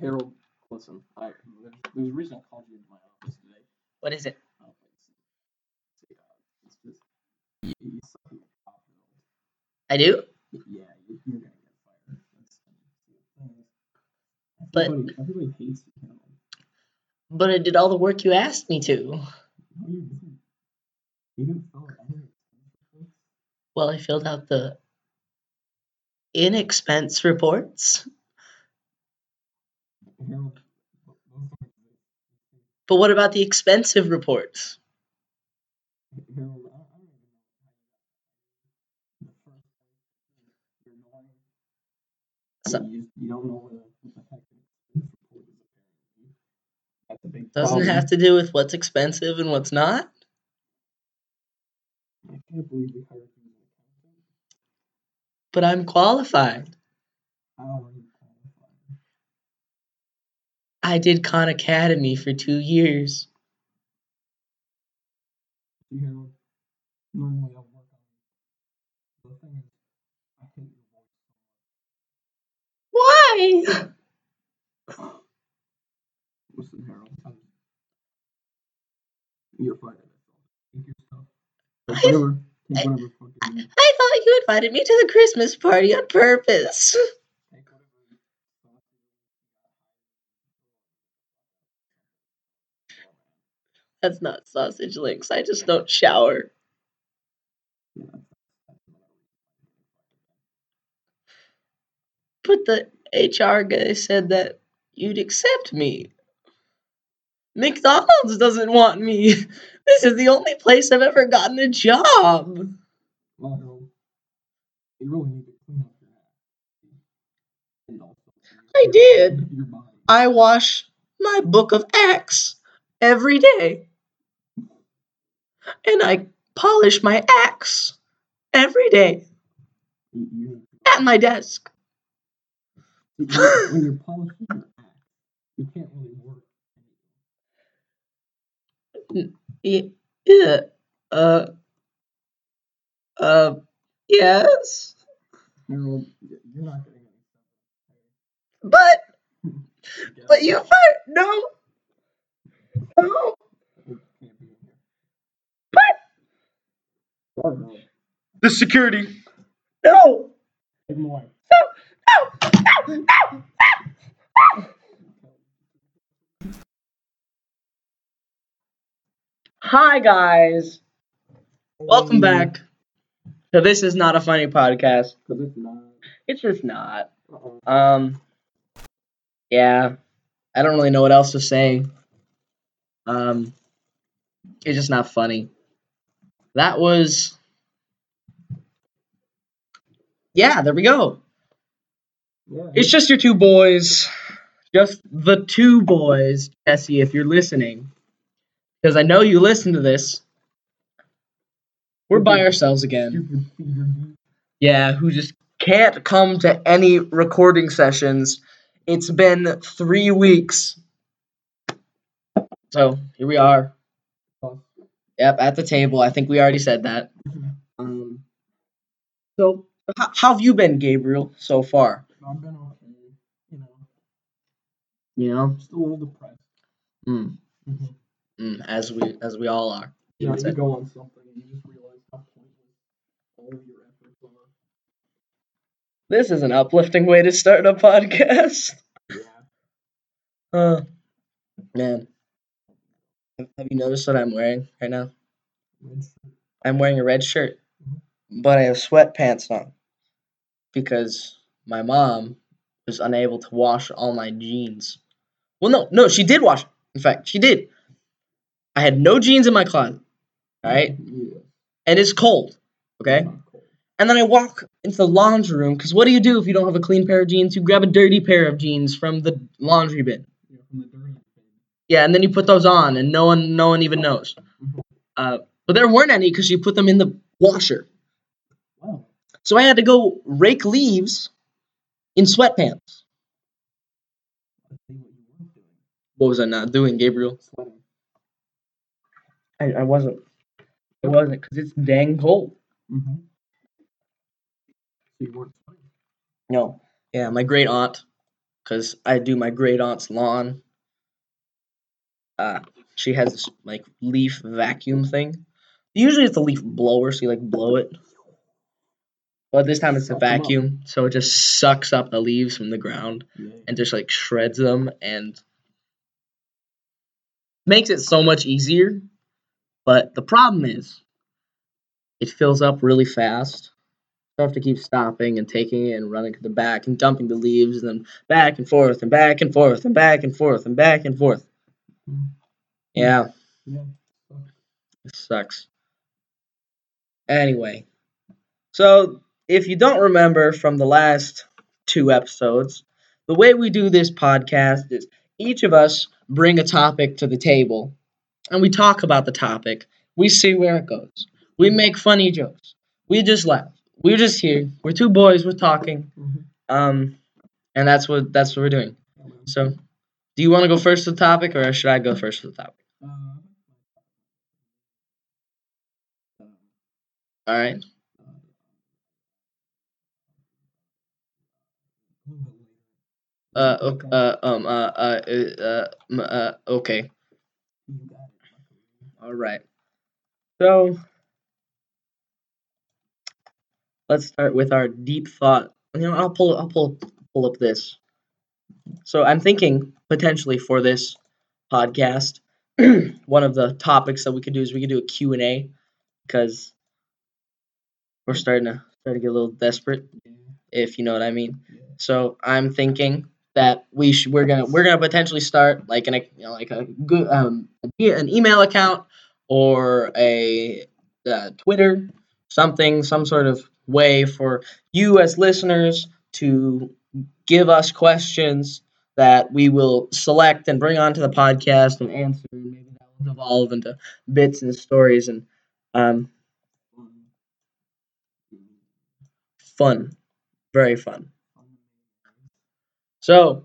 Harold, listen. I there's, there's a reason I called you into my office today. What is it? Uh, it's, it's, uh, it's just you, you suck at your job, Harold. I do? Yeah, you, you're gonna get fired. That's But- everybody, everybody hates you. But I did all the work you asked me to. You didn't. Fill out any Well, I filled out the inexpense reports. Harold, th- those don't exist. But what about the expensive reports? Harold, I, I don't even know how you got in the first place. You're annoying. So- you, you don't know what, the heck an expense report is apparently. That's a big Doesn't problem. have to do with what's expensive and what's not. I can't believe we hired you as an accountant. But I'm qualified. How are you qualified? I did Khan Academy for two years. Normally I work on the thing is, I hate your voice Why? Listen, Harold, I'm, you're fired. Take your stuff. Take I- whatever. I- whatever. I thought you invited me to the Christmas party on purpose. That's not sausage links. I just don't shower. Yeah, that's, that's another But the HR guy said that you'd accept me. McDonald's doesn't want me. This is the only place I've ever gotten a job. Well, you really need to clean up your act. I did. I wash my book of Acts every day. And I polish my axe every day You, at my desk. when, when you're polishing your act, you can't really work. Yeah. Uh. Uh. Yes. You're not getting any But but you fired no. No. Can't be in here. But Sorry, Harold. The security. No. Take him. No. No. No. No. Hi guys. Welcome back. So this is not a funny podcast. Because it's not. It's just not. Uh-oh. Um. Yeah, I don't really know what else to say. Um, it's just not funny. That was. Yeah, there we go. Yeah. It's just your two boys. Just the two boys, Jesse, if you're listening. Because I know you listen to this. We're by ourselves again. Stupid theater geek. Yeah, who just can't come to any recording sessions. It's been three weeks. So here we are. Yep, at the table. I think we already said that. Um, so how, how have you been, Gabriel, so far? I've been okay. You know, You know, still a little depressed. mm, Mm-hmm. mm, as we as we all are. You know, you go on something and you just realize how pointless all of your efforts are. This is an uplifting way to start a podcast. Yeah. Uh, man, have you noticed what I'm wearing right now? I'm wearing a red shirt, Mhm. but I have sweatpants on because my mom was unable to wash all my jeans. Well, no, no, she did wash. In fact, she did. I had no jeans in my closet, all right, and it's cold, okay. And then I walk into the laundry room because what do you do if you don't have a clean pair of jeans? You grab a dirty pair of jeans from the laundry bin. Yeah, from the dirty bin. Yeah, and then you put those on, and no one, no one even knows. Mhm. Uh, but there weren't any because you put them in the washer. Wow. So I had to go rake leaves in sweatpants. What you weren't doing. What was I not doing, Gabriel? Sweating. I, I wasn't. I wasn't because it's dang cold. Mm-hmm. So you weren't sweating. No. Yeah, my great aunt because I do my great aunt's lawn. Uh, she has this like leaf vacuum thing. Usually it's a leaf blower, so you like blow it. But this time it's a Suck 'em up. vacuum, so it just sucks up the leaves from the ground and just like shreds them and makes it so much easier. But the problem is, it fills up really fast. So I have to keep stopping and taking it and running to the back and dumping the leaves and then back and forth and back and forth and back and forth and back and forth. Yeah, Yeah. it sucks. Anyway, so if you don't remember from the last two episodes, the way we do this podcast is each of us bring a topic to the table and we talk about the topic. We see where it goes. We make funny jokes. We just laugh. We're just here. We're two boys. We're talking. Mhm. Um, and that's what that's what we're doing. So, do you want to go first to the topic, or should I go first to the topic? Uh, All right. a little bit later. Uh, Is it ok- okay? uh, um, uh, uh, uh, uh, uh, okay. You got it. All right. So, let's start with our deep thought. You know, I'll pull, I'll pull, pull up this. So I'm thinking potentially for this podcast, one of the topics that we could do is we could do a Q and A because we're starting to start to get a little desperate, if you know what I mean. So I'm thinking that we should we're gonna we're gonna potentially start like an you know, like a good um an email account or a uh, Twitter something some sort of way for you as listeners to give us questions that we will select and bring onto the podcast and answer and maybe that will devolve into bits and stories and um Fun. very fun Fun. So,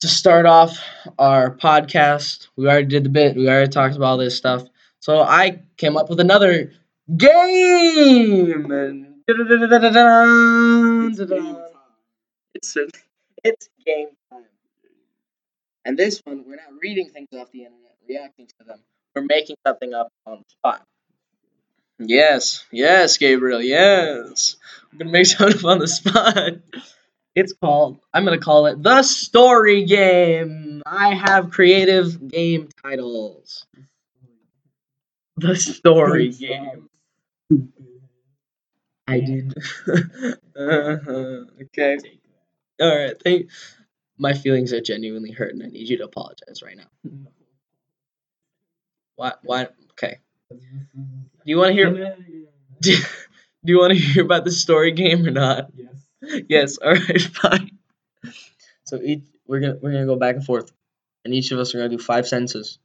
to start off our podcast, we already did the bit, we already talked about all this stuff. So, I came up with another game. And It's, it's game time. And this one, we're not reading things off the internet, reacting to them. We're making something up on the spot. Yes, yes, Gabriel, yes. We're going to make something up on the spot. It's called, I'm going to call it The Story Game. I have creative game titles. The Story Game. I did. uh-huh. Okay. All right. Thank. My feelings are genuinely hurt, and I need you to apologize right now. No. Why? Why? Okay. Do you want to hear? Do, do you want to hear about the story game or not? Yes. Yes. All right. Fine. So each we're gonna we're gonna go back and forth, and each of us are gonna do five sentences.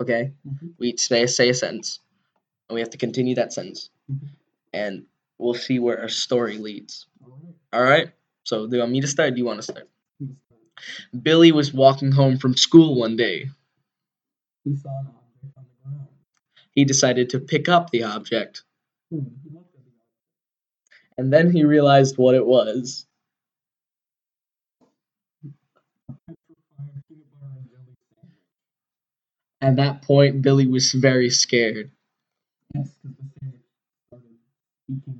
Okay. Mhm. We each say say a sentence, and we have to continue that sentence, Mhm. and we'll see where our story leads. Alright. All right. So do you want me to start? Do you want to start? Billy was walking home from school one day. He saw an object on the ground. He decided to pick up the object, Hmm, he looked at the object. and then he realized what it was. A petrified peanut butter and jelly sandwich. At that point, Billy was very scared. Yes, because the sandwich started speaking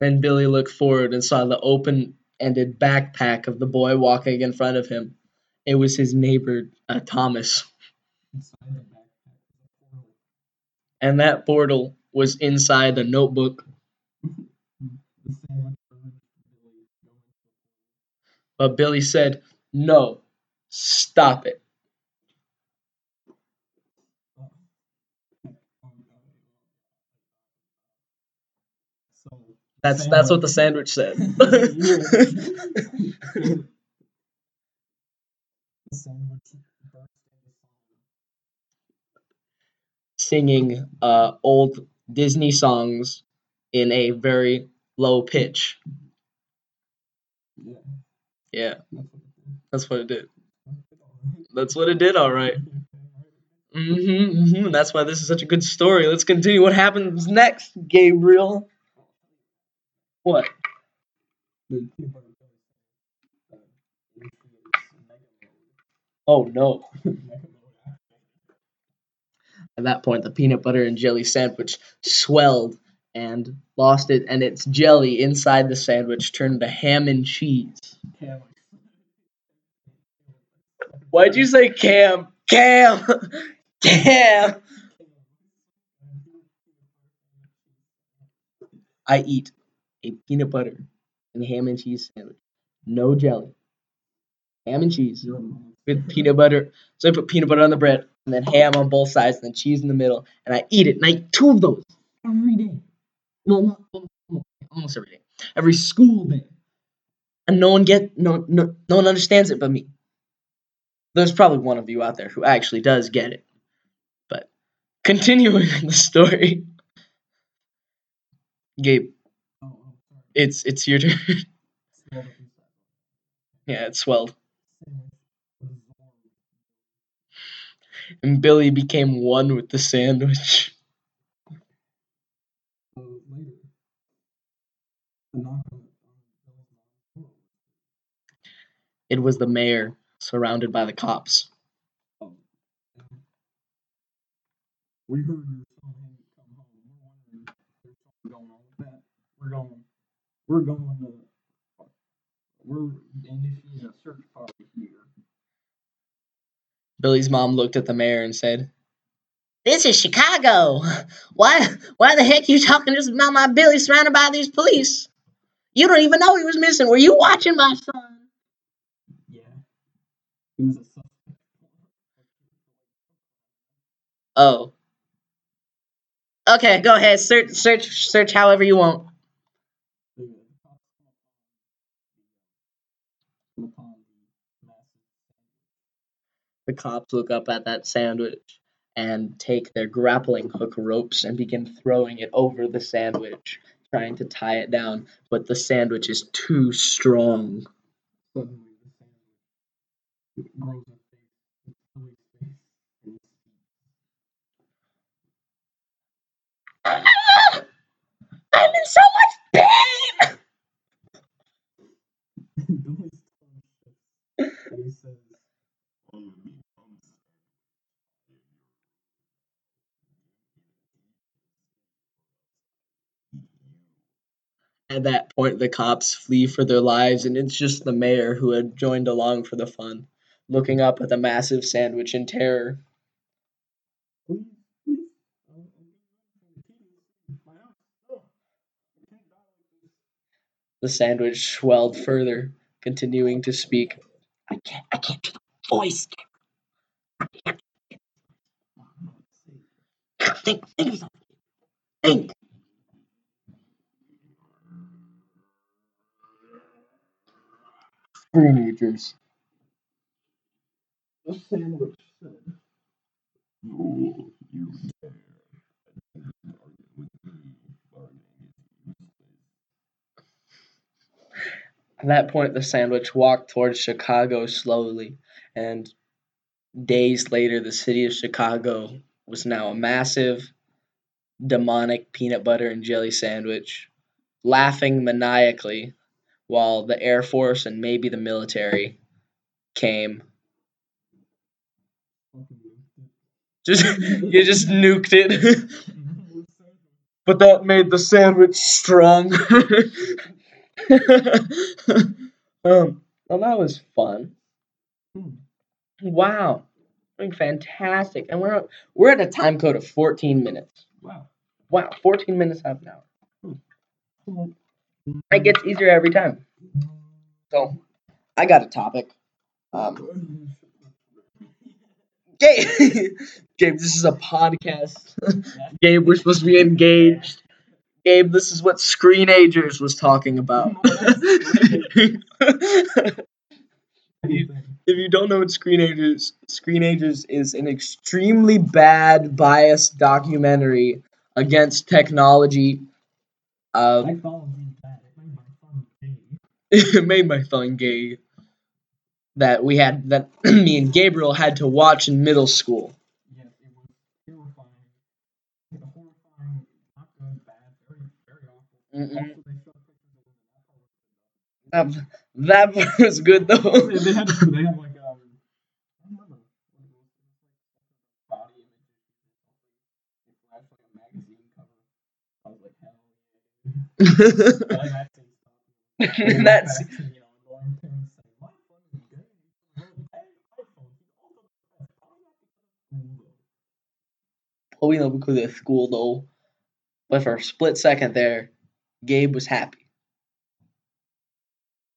Then Billy looked forward and saw the open ended backpack of the boy walking in front of him. It was his neighbor, uh, Thomas. And that portal was inside the notebook. But Billy said, No, stop it. portal. Uh, um, uh, That's that's what the sandwich said. the sandwich burst into song. Singing uh, old Disney songs in a very low pitch. Yeah, Yeah, that's what it did. that's what it did. All right. Mm-hmm, hmm That's why this is such a good story. Let's continue. What happens next, Gabriel? What? the peanut butter jelly sandwich uh, initiates mega Oh no. mode. mega mode activation. At that point, the peanut butter and jelly sandwich swelled and lost it, and its jelly inside the sandwich turned to ham and cheese. Cam, Why'd you say Cam? Cam! Cam! I eat a peanut butter and ham and cheese sandwich. No jelly. Ham and cheese with peanut butter. So I put peanut butter on the bread and then ham on both sides and then cheese in the middle. And I eat it. And I eat two of those every day. almost, every day, every school day, and no one get no no no one understands it but me. There's probably one of you out there who actually does get it, but continuing the story, Gabe. It's it's your turn. Swelled up inside. yeah, it swelled, and Billy became one with the sandwich. So later, the knock on, on Bill's mom's door. It was the mayor, surrounded by the cops. Um, we heard your son hadn't come home. We're wondering if there's something going on with that. We're going. We're going to. We're initiating a search party here. Billy's mom looked at the mayor and said, "This is Chicago. Why why the heck you talking just about my Billy surrounded by these police? You don't even know he was missing. Were you watching my son?" Yeah. He was a suspect. Oh. Okay, go ahead. Search search search however you want. The, the cops come upon the, come upon the massive The cops look up at that sandwich and take their grappling hook ropes and begin throwing it over the sandwich, trying to tie it down, but the sandwich is too strong. Suddenly, the sandwich grows a face. It's Billy's face. And he I'm in so much pain! Billy's tongue shifts, and he says, At that point, the cops flee for their lives, and it's just the mayor who had joined along for the fun, looking up at the massive sandwich in terror. The sandwich swelled further, continuing to speak. I can't, I can't do the voice. Think, think. Think. Teenagers. The sandwich said, "No, you dare bargain with me. Bargaining is useless." At that point, the sandwich walked towards Chicago slowly, and days later, the city of Chicago was now a massive, demonic peanut butter and jelly sandwich, laughing maniacally while the Air Force and maybe the military came. Just you just nuked it. it. The sandwich But that made the sandwich strong. um, well, that was fun. Hmm. Wow, doing fantastic, and we're we're at a time code of 14 minutes. Wow. Wow, 14 minutes half an hour. It gets easier every time. So, I got a topic. Um, Gabe, Gabe, this is a podcast. Gabe, we're supposed to be engaged. Gabe, this is what Screenagers was talking about. if you don't know what Screenagers, Screenagers is an extremely bad, biased documentary against technology. Uh, I followed you back. It made my fun gay. It made my fun gay. That we had that me and Gabriel had to watch in middle school. Yes, it was terrifying. It was horrifying, not good, bad, very, very awful. Mm-mm. Also, they showed pictures of women. That's all That, that was good though. they, they had they had like um I don't remember what it was. It was like body flashed like a magazine cover. I was like, hell That's back to, you know, annoying parents saying, my phone is gay. Well, hey, iPhone, he's also the best. Why not because of school, though? well, because of school though. But for a split second there, Gabe was happy.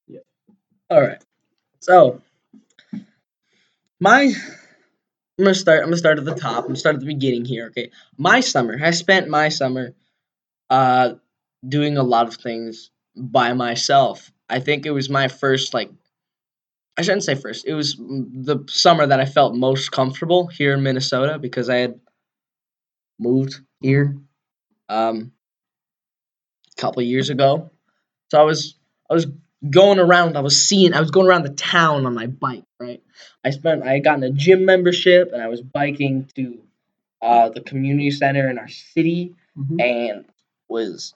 Yeah. All right. So my I'm gonna start. I'm gonna start at the top. I'm gonna start at the beginning here. Okay. My summer. I spent my summer, uh, doing a lot of things by myself. I think it was my first like. I shouldn't say first. It was the summer that I felt most comfortable here in Minnesota because I had moved here um, a couple years ago. So I was I was going around. I was seeing. I was going around the town on my bike. Right. I spent. I had gotten a gym membership, and I was biking to uh, the community center in our city, Mhm. and was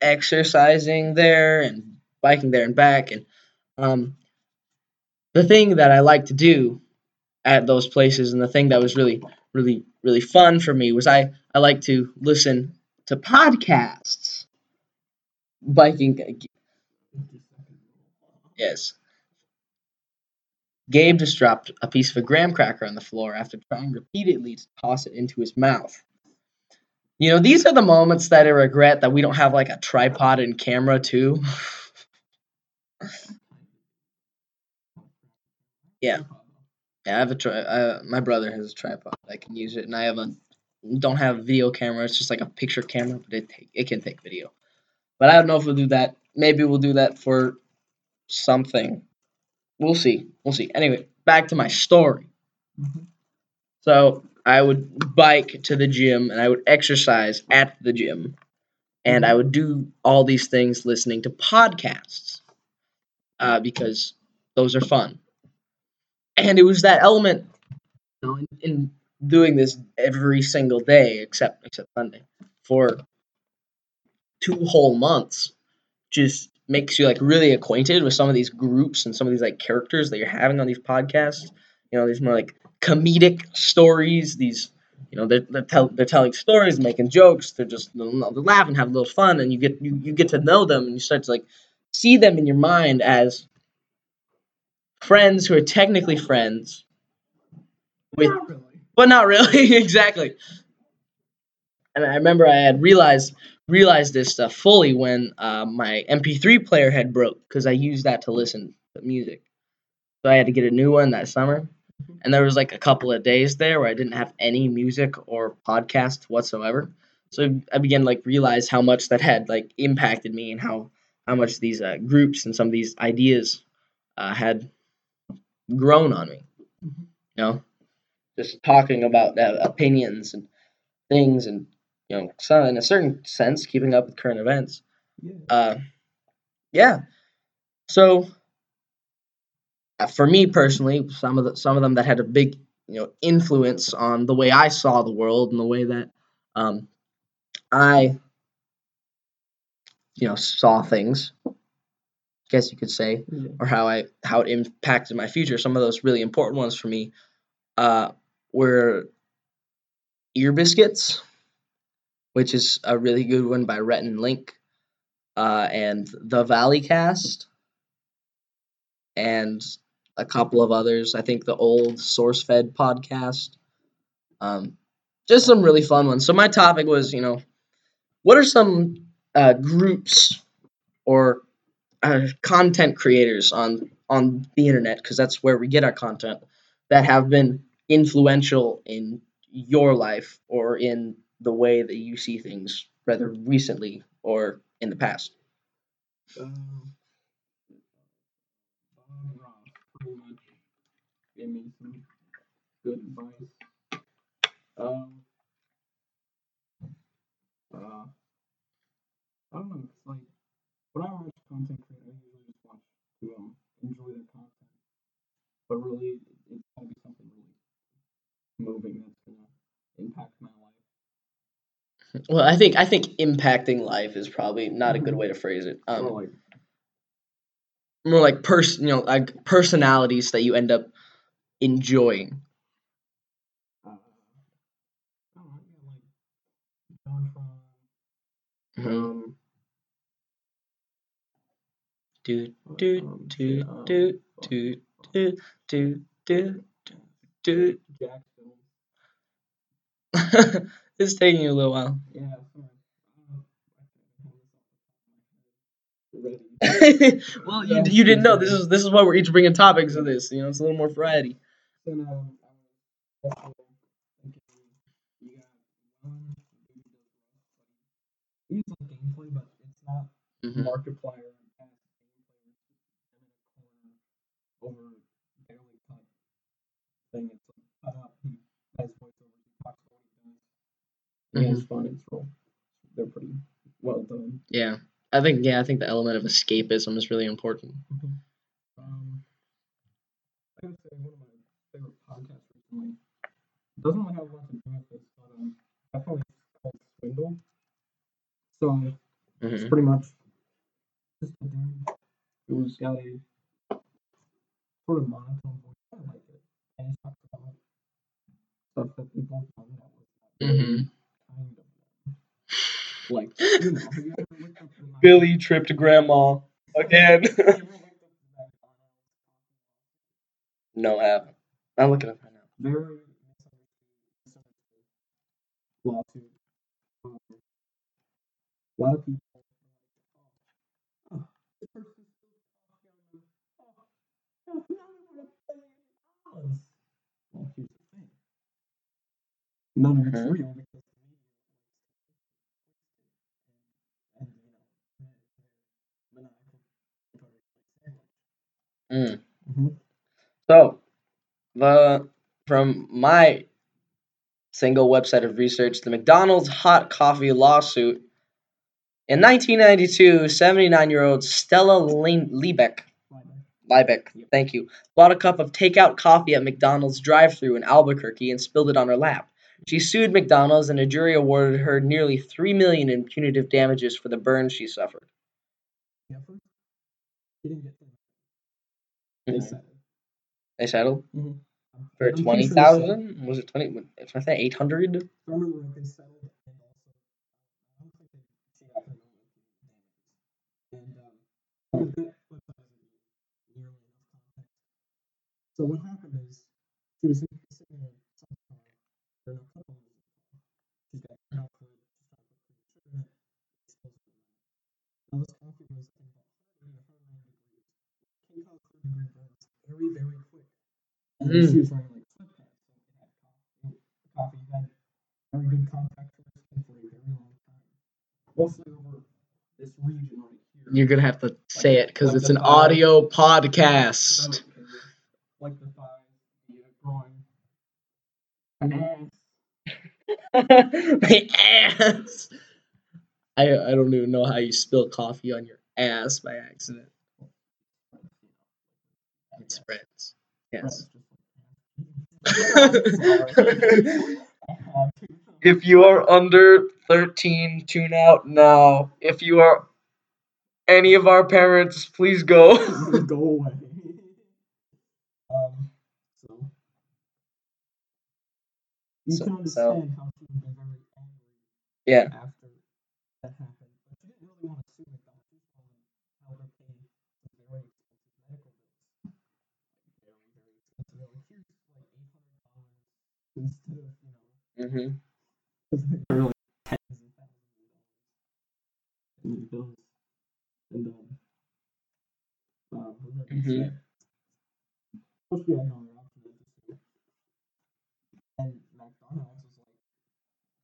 exercising there and biking there and back. And um, the thing that I like to do at those places, and the thing that was really, really, really fun for me was I I like to listen to podcasts. Biking, yes. Gabe just dropped a piece of a graham cracker on the floor after trying repeatedly to toss it into his mouth. You know, these are the moments that I regret that we don't have like a tripod and camera too. Yeah. Yeah, I have a tri- uh, my brother has a tripod. I can use it, and I have a don't have a video camera. It's just like a picture camera, but it take, it can take video. But I don't know if we'll do that. Maybe we'll do that for something. We'll see. We'll see. Anyway, back to my story. Mhm. So I would bike to the gym and I would exercise at the gym, and I would do all these things listening to podcasts uh, because those are fun. And it was that element you know, in, in doing this every single day except except Sunday for two whole months just makes you like really acquainted with some of these groups and some of these like characters that you're having on these podcasts. You know, these more like comedic stories. These, you know, they're they're, tell, they're telling stories, making jokes. They're just you know, they're laughing, having a little fun, and you get you, you get to know them, and you start to like see them in your mind as friends who are technically friends with Not really. but not really exactly and i remember i had realized realized this stuff fully when uh, my mp3 player had broke because i used that to listen to music so i had to get a new one that summer and there was like a couple of days there where i didn't have any music or podcast whatsoever. So i began like realize how much that had like impacted me and how how much these uh, groups and some of these ideas uh, had grown on me. Mhm. you know? Just talking about uh, opinions and things and you know some in a certain sense keeping up with current events. Yeah. uh yeah. So for me personally some of the some of them that had a big you know influence on the way i saw the world and the way that um i you know saw things I guess you could say Yeah. or how I how it impacted my future. Some of those really important ones for me uh, were Ear Biscuits, which is a really good one by Rhett and Link, uh, and The Valley Cast, and a couple of others. I think the old SourceFed podcast. Um, just some really fun ones. So my topic was, you know, what are some uh, groups or uh, content creators on on the internet because that's where we get our content that have been influential in your life or in the way that you see things rather recently or in the past Um, Bob Ross pretty much gave me some good advice. Um, uh, I don't know. It's like when I watch content creators, I usually just watch to um enjoy their content, but really, it's gotta be something really moving that's gonna impact my life. well i think i think impacting life is probably not a good way to phrase it um, like more like person, you know, like personalities that you end up enjoying. Uh, don't know, yeah, like JonTron, um, Do do do do do do do do do. It's taking you a little while. Yeah, sorry. I can't have this off the top of my head. Ready. well, you you didn't know this is this is why we're each bringing topics of this. You know, it's a little more variety. Then um, I was also thinking you got one does he's like gameplay, but it's not Mhm. Markiplier and past gameplay in a corner over barely cut thing. It's like cut up. He has voiceovers. He talks about what he does. And it's fun. It's real. They're pretty well done. Yeah, I think yeah, I think the element of escapism is really important. Um, I gotta say, one of my podcasts recently doesn't really have a lot to do with this, but um, definitely called Swindle. So it's Mhm. pretty much just a dude who's got a sort of monotone voice. I like it, and he talks about stuff that people have done that was not really Mhm. kind of. Like, you know, you up the Mac- Billy tripped grandma again. have you ever looked up the McDonald's no, I haven't. I'm looking up right now. very misunderstood, misunderstood lawsuit. Um, a lot of people are oh, this person spilled coffee on them. Oh, now they a billion. Well, here's the thing. None of it's Mhm. real because the media likes to twist it and, and you know, they're maniacal butter like sandwich. Mm. Mm-hmm. So, the from my single website of research, the McDonald's hot coffee lawsuit. In 1992, 79-year-old Stella Liebeck, Liebeck, thank you, bought a cup of takeout coffee at McDonald's drive-thru in Albuquerque and spilled it on her lap. She sued McDonald's, and a jury awarded her nearly three million in punitive damages for the burns she suffered. Yeah, They said it. They settled Mm-hmm. for twenty thousand. Was it twenty? If I say eight hundred. Remember like they settled and also I don't think they she got her own damages. And um that that doesn't give nearly enough context. So what happened is she was sitting in some car, there are no cup holders in the car. She's got a cup hood, she's trying to put cream sugar in it, it spills it in the Now this coffee was I think about 180 190 And Mm. she was wearing like sweatpants, so it had coffee. Coffee had very good contact for a very long time. Mostly over this region right here. You're gonna have to say it because like it's an thigh. audio podcast. Like the thighs, the groin, and ass. My ass. I I don't even know how you spill coffee on your ass by accident. It spreads. Yes. if you are under 13, tune out now. If you are any of our parents, please go. go away. Um, so you So- can so- how she would be very angry Yeah. after that happened. But she didn't really want to sue McDonald's. She just wanted to have her pay some very expensive medical bills. Very, very expensive. They're like, here's like eight hundred dollars instead of you know Mm-hmm.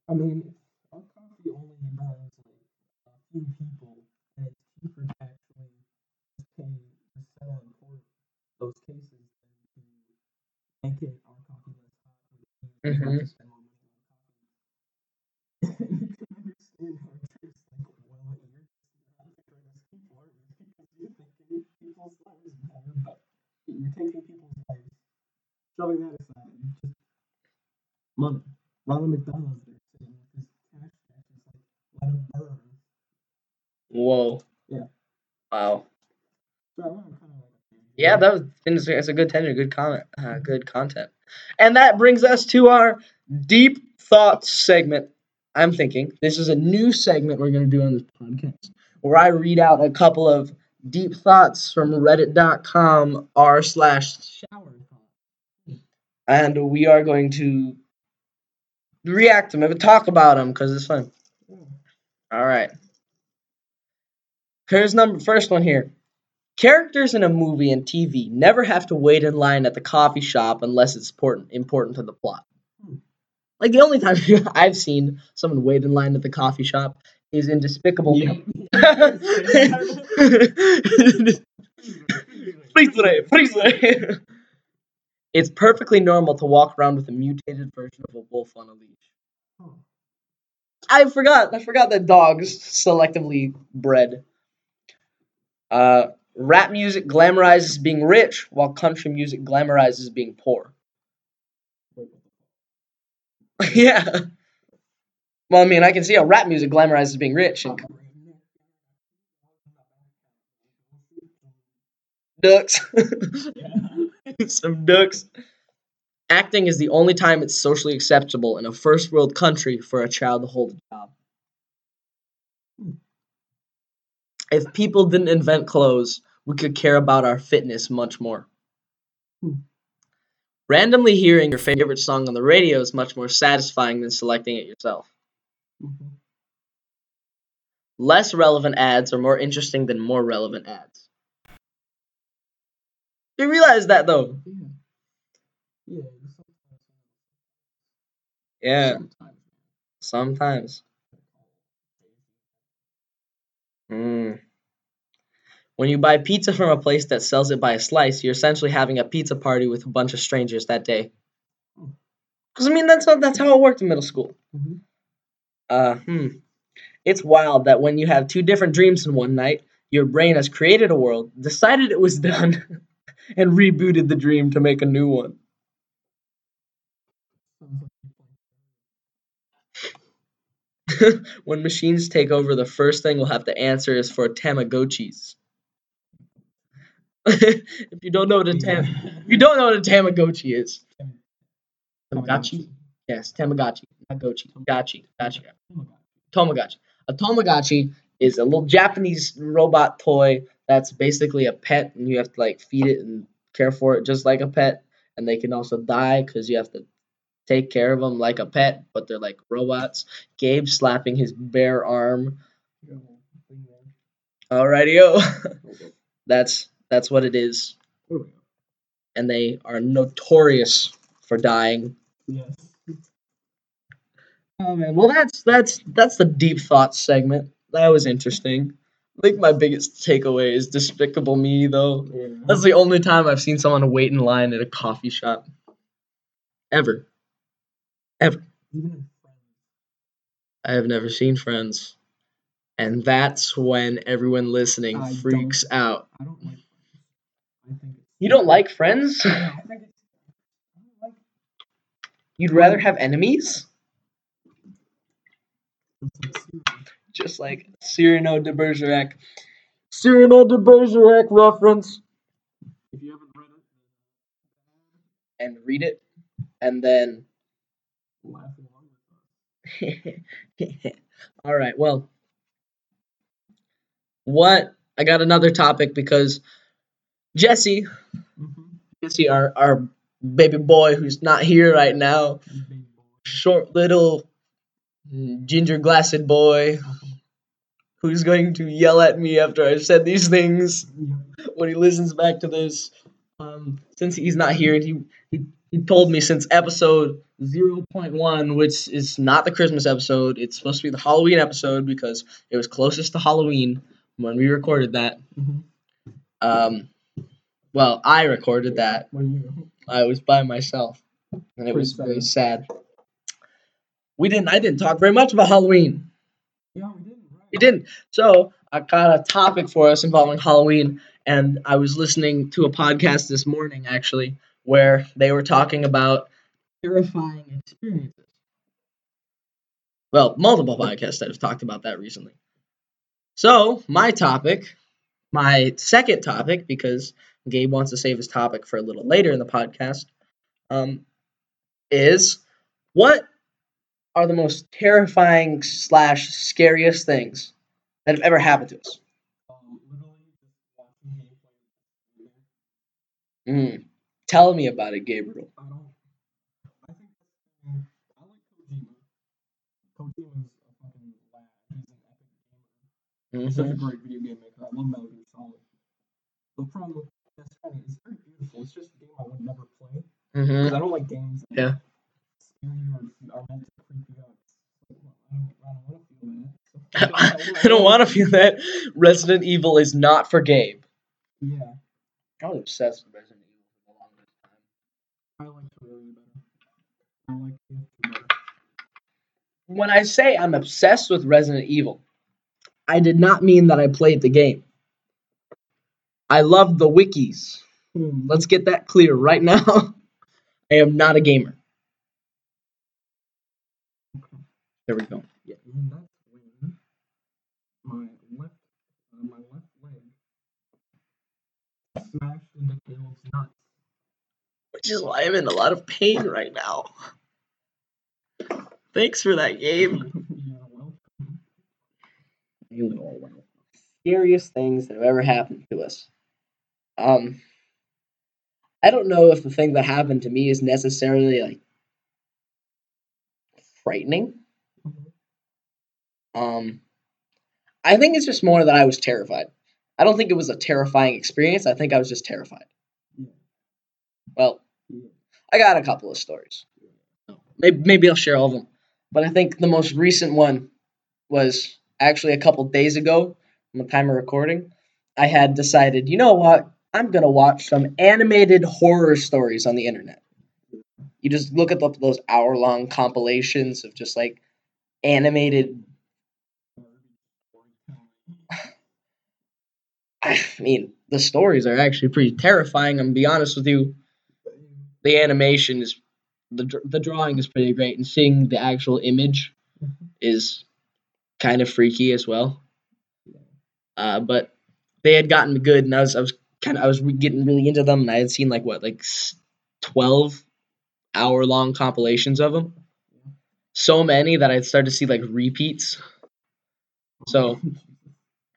I mean, our coffee only like a few people, and it's cheaper to actually just pay to settle in court those cases than to make it our coffee less hot, which means we have Mhm. to spend more money on coffee. you can understand how it tastes like, well, you're just not the greatest people, are you? Because you're thinking people's matter, but you're taking people's lives, shoving that aside, and just money. Ronald McDonald's there sitting with his cash stash, just like, let him burn. Whoa. Yeah. Wow. So to kind of Yeah, that was a- it's a good tenure, good comment, uh, good content, and that brings us to our deep thoughts segment. I'm thinking this is a new segment we're gonna do on this podcast, where I read out a couple of deep thoughts from Reddit.com r slash shower and we are going to react to them, maybe talk about them because it's fun. All right. Here's number first one here. Characters in a movie and TV never have to wait in line at the coffee shop unless it's important important to the plot. Hmm. Like the only time I've seen someone wait in line at the coffee shop is in Despicable Me. Freeze it, freeze it. It's perfectly normal to walk around with a mutated version of a wolf on a leash. I forgot. I forgot that dogs selectively bred. Uh, rap music glamorizes being rich, while country music glamorizes being poor. Wait, what the yeah. Well, I mean, I can see how rap music glamorizes being rich and ducks. Some ducks. Acting is the only time it's socially acceptable in a first world country for a child to hold a job. If people didn't invent clothes, we could care about our fitness much more. Randomly hearing your favorite song on the radio is much more satisfying than selecting it yourself. Mhm. Less relevant ads are more interesting than more relevant ads. You realize that though? Yeah. Yeah. Yeah, Sometimes. sometimes. Mm. When you buy pizza from a place that sells it by a slice, you're essentially having a pizza party with a bunch of strangers that day. Hmm. Because I mean, that's how that's how it worked in middle school. Mhm. Uh, hmm. It's wild that when you have two different dreams in one night, your brain has created a world, decided it was done, and rebooted the dream to make a new one. Sounds like you're playing when machines take over, the first thing we'll have to answer is for Tamagotchis. if you don't know what a tam, if you don't know what a Tamagotchi is, Tamagotchi. Yes, Tamagotchi, not Gochi. Gotchi, gotcha. Tomagotchi. A Tomagotchi is a little Japanese robot toy that's basically a pet, and you have to like feed it and care for it just like a pet. And they can also die because you have to take care of them like a pet, but they're like robots. Gabe slapping his bare arm. Alrighty-o. that's that's what it is, and they are notorious for dying. Yes. Oh man, well that's that's that's the deep thoughts segment. That was interesting. I think my biggest takeaway is Despicable Me though. Yeah. That's the only time I've seen someone wait in line at a coffee shop. Ever. Ever. Even. I have never seen Friends. And that's when everyone listening I freaks out. I don't like Friends. I think it's. You don't like Friends? Yeah, I think it's. I don't like You'd rather have enemies? it's like serious. Just like Cyrano de Bergerac. Cyrano de Bergerac reference. If you haven't read it, And read it. And then laugh along with us. All right. Well, what I got another topic because Jesse, Mm-hmm. Jesse, our our baby boy who's not here right now, short little mm, ginger glassed boy who's going to yell at me after I've said these things when he listens back to this. Um, since he's not here, he, he he told me since episode 0.1, which is not the Christmas episode, it's supposed to be the Halloween episode because it was closest to Halloween when we recorded that. Mhm. Um, well, I recorded that. I was by myself, and it was very sad. We didn't. I didn't talk very much about Halloween. Yeah, we didn't. We didn't. So I got a topic for us involving Halloween, and I was listening to a podcast this morning actually where they were talking about terrifying experiences. Well, multiple podcasts that have talked about that recently. So my topic, my second topic, because Gabe wants to save his topic for a little later in the podcast, um, is what are the most terrifying slash scariest things that have ever happened to us? Um, literally just watching gameplay. Mm. Tell me about it, Gabriel. I don't. I think mm, I like Kojima. Kojima's a fucking lad. He's an epic gamer. He's such a Mhm. great video game maker. I love Metal Gear Solid. The problem with Death Stranding is very beautiful. It's just a game I would never play because I don't like games Yeah. are meant to creep out. It's like, well, I don't, I don't want to feel that. So I don't want to feel that. Resident Evil is not for Gabe. Yeah, I was obsessed with Resident Evil for the longest time. I like Terraria better. I like TF2 better. When I say I'm obsessed with Resident Evil, I did not mean that I played the game. I love the wikis. Hmm, Let's get that clear right now. I am not a gamer. There we go. Yeah, and that's when my left, uh, my left leg smashed into Caleb's nuts. Which is why I'm in a lot of pain right now. Thanks for that, Gabe. yeah, well, You know, well. Scariest things that have ever happened to us. Um, I don't know if the thing that happened to me is necessarily like frightening. Um, I think it's just more that I was terrified. I don't think it was a terrifying experience. I think I was just terrified. Well, I got a couple of stories. Maybe, maybe I'll share all of them. But I think the most recent one was actually a couple days ago, from the time of recording. I had decided, you know what? I'm gonna watch some animated horror stories on the internet. You just look at the, those hour long compilations of just like animated I mean, the stories are actually pretty terrifying. I'm gonna be honest with you. The animation is, the the drawing is pretty great, and seeing the actual image is kind of freaky as well. Uh, but they had gotten good, and I was I was kind of I was getting really into them, and I had seen like what like twelve hour long compilations of them. So many that I'd started to see like repeats. So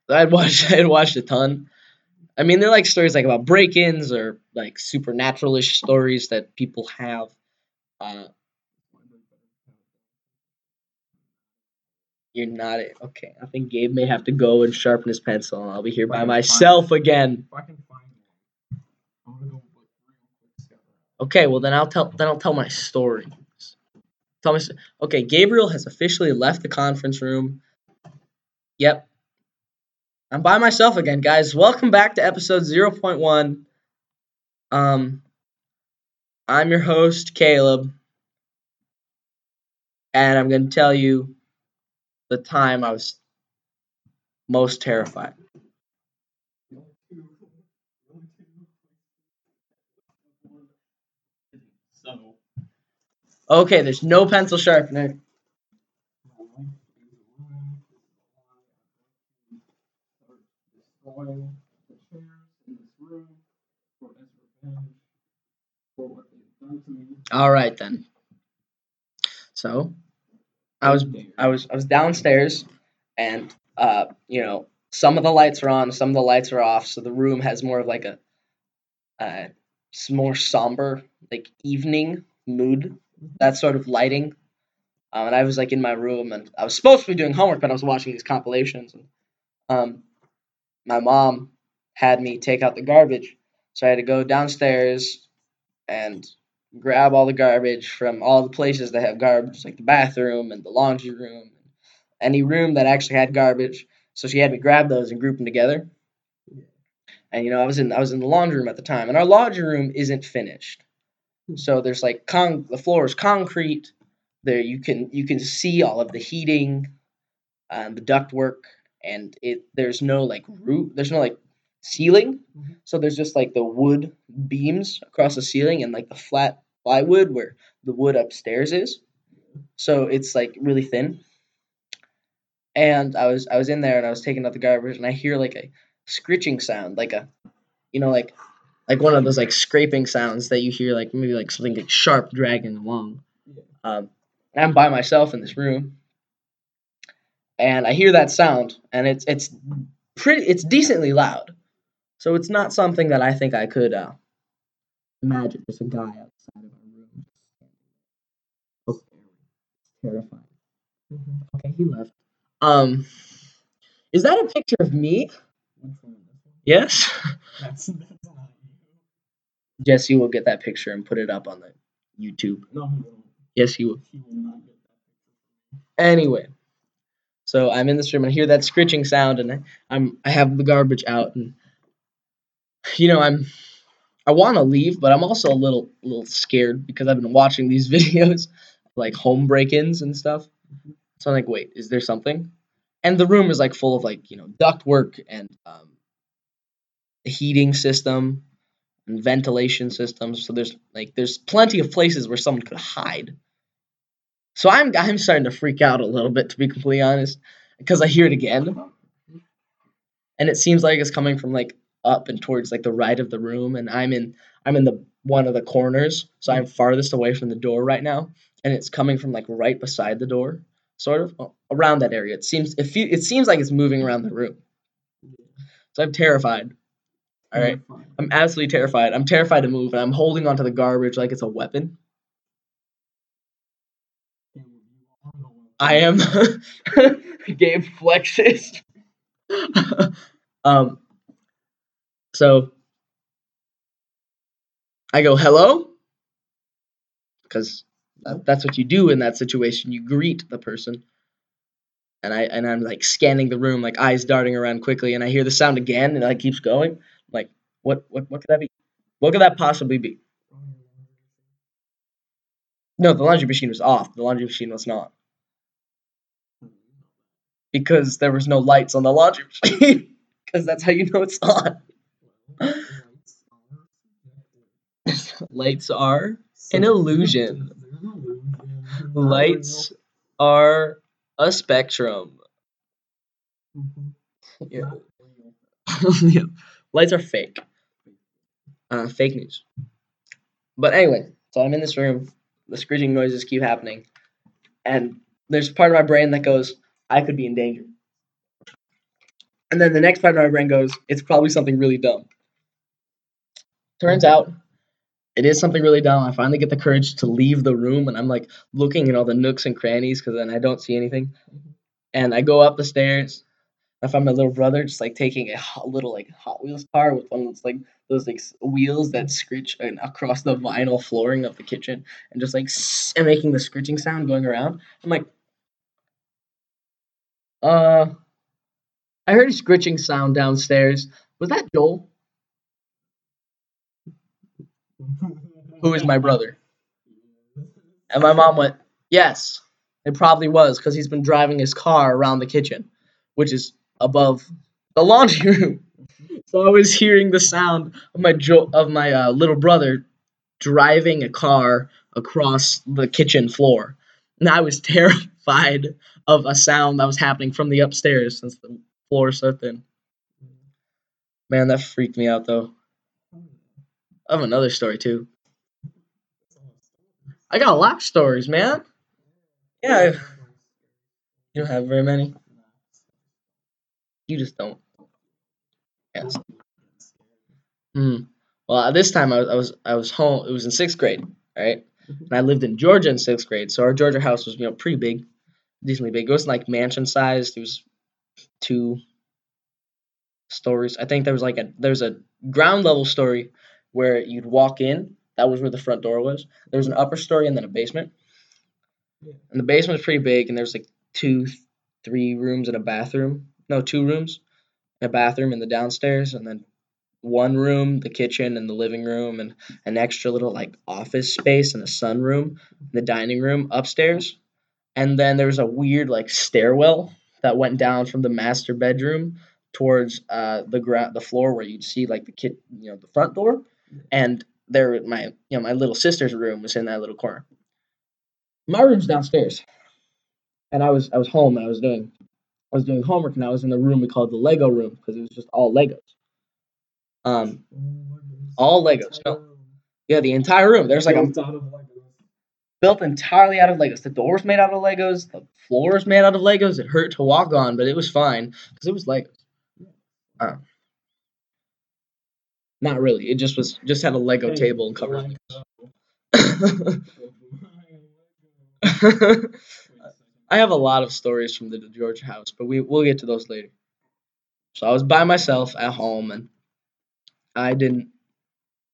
I'd watched I'd watched a ton. I mean, they're like stories like about break-ins or like supernatural-ish stories that people have. Uh, you're not it. okay. I think Gabe may have to go and sharpen his pencil, and I'll be here by myself again. If I can find one, I'm gonna go like real quick scout around. Okay, well then I'll tell then I'll tell my story. Tell me. Okay, Gabriel has officially left the conference room. Yep. I'm by myself again, guys. Welcome back to episode 0.1. Um I'm your host, Caleb. And I'm going to tell you the time I was most terrified. Okay, there's no pencil sharpener. my life is ruined. I'm going to start destroying the chairs in this room for as revenge for what they've done to me. All right then. So, I was I was I was downstairs, and uh, you know, some of the lights are on, some of the lights are off, so the room has more of like a, uh, more somber, like evening mood, that sort of lighting. Um, and I was like in my room, and I was supposed to be doing homework, but I was watching these compilations, and um, my mom had me take out the garbage, so I had to go downstairs and grab all the garbage from all the places that have garbage, like the bathroom and the laundry room, any room that actually had garbage. So she had me grab those and group them together. And you know, I was in I was in the laundry room at the time, and our laundry room isn't finished. Hmm. So there's like con the floor is concrete. There you can you can see all of the heating, and the ductwork, and it there's no like roof there's no like ceiling. Mhm. So there's just like the wood beams across the ceiling and like the flat plywood where the wood upstairs is. So it's like really thin. And I was I was in there and I was taking out the garbage and I hear like a scritching sound, like a you know, like like one of those like scraping sounds that you hear, like maybe like something like sharp dragging along. Um, I'm by myself in this room, and I hear that sound, and it's it's pretty, it's decently loud. So it's not something that I think I could uh, imagine. There's a guy outside of our room. Oh, terrifying. Mhm. Okay, he left. Um, is that a picture of me? Which one? This one? Yes. That's that's not you. Jesse will get that picture and put it up on the YouTube. No, he won't. Yes, he will. He will not get that picture. Anyway, so I'm in this room and I hear that scritching sound, and I, I'm I have the garbage out, and you know I'm I want to leave, but I'm also a little little scared because I've been watching these videos like home break-ins and stuff. So I'm like, wait, is there something? And the room is like full of like you know duct work and um, heating system and ventilation systems. So there's like there's plenty of places where someone could hide. So I'm I'm starting to freak out a little bit to be completely honest because I hear it again. And it seems like it's coming from like up and towards like the right of the room and I'm in I'm in the one of the corners so I'm farthest away from the door right now and it's coming from like right beside the door sort of around that area. It seems it, fe- it seems like it's moving around the room. So I'm terrified. All right. I'm absolutely terrified. I'm terrified to move and I'm holding onto the garbage like it's a weapon And you are the one. I am Gabe flexes. um so I go hello because that, that's what you do in that situation. You greet the person. And I and I'm like scanning the room, like eyes darting around quickly, and I hear the sound again, and it like keeps going. I'm like, what what what could that be? What could that possibly be? No, the laundry machine was off. The laundry machine was not. Because there was no lights on the laundry machine. Because that's how you know it's on. lights are an illusion. Lights are a spectrum. Yeah. Yeah. Lights are fake. Uh, fake news. But anyway, so I'm in this room. The screeching noises keep happening, and there's part of my brain that goes, "I could be in danger." And then the next part of my brain goes, "It's probably something really dumb." Turns out, it is something really dumb. I finally get the courage to leave the room, and I'm like looking in all the nooks and crannies because then I don't see anything. And I go up the stairs. I find my little brother just like taking a hot, little like Hot Wheels car with one of those like those like wheels that screech and across the vinyl flooring of the kitchen and just like and making the screeching sound going around. I'm like, uh, I heard a screeching sound downstairs. Was that Joel? Who is my brother? And my mom went, Yes, it probably was because he's been driving his car around the kitchen, which is above the laundry room. So I was hearing the sound of my jo- of my uh, little brother driving a car across the kitchen floor, and I was terrified of a sound that was happening from the upstairs since the floor is so thin. Man, that freaked me out though. I have another story too. I got a lot of stories, man. Yeah, you don't have very many. You just don't. Yes. Hmm. Well, at this time I was, I was I was home. It was in sixth grade, right? And I lived in Georgia in sixth grade, so our Georgia house was you know pretty big, decently big. It wasn't like mansion sized. It was two stories. I think there was like a there was a ground level story where you'd walk in. That was where the front door was. There was an upper story and then a basement. Yeah. And the basement was pretty big, and there was like two, three rooms and a bathroom. No, two rooms, and a bathroom in the downstairs, and then one room, the kitchen and the living room, and an extra little like office space and a sunroom, the dining room upstairs. And then there was a weird like stairwell that went down from the master bedroom towards uh the ground the floor where you'd see like the kit you know the front door and there my you know my little sister's room was in that little corner my room's downstairs and i was i was home and i was doing i was doing homework and i was in the room we called the lego room because it was just all legos um All Legos. No. Yeah, the entire room. There's like a built out of Legos. built entirely out of Legos. The doors made out of Legos. The floors made out of Legos. It hurt to walk on, but it was fine because it was Legos. Uh, not really. It just was just had a Lego Hey, table and covered. Lego. Legos. Wait a second. I have a lot of stories from the Georgia house, but we we'll get to those later. So I was by myself at home, and I didn't